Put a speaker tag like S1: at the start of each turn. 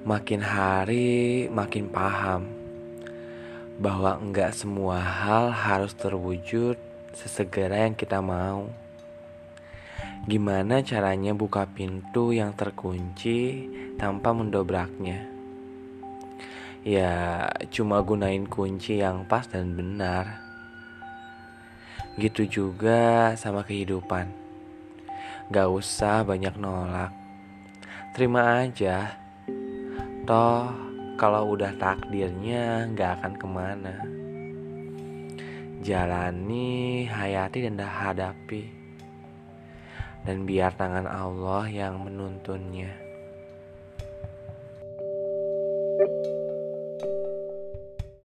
S1: Makin hari makin paham bahwa enggak semua hal harus terwujud sesegera yang kita mau. Gimana caranya buka pintu yang terkunci tanpa mendobraknya? Ya, cuma gunain kunci yang pas dan benar. Gitu juga sama kehidupan. Gak usah banyak nolak. Terima aja. Toh, kalau udah takdirnya gak akan ke mana. Jalani, hayati, dan hadapi. Dan biar tangan Allah yang menuntunnya.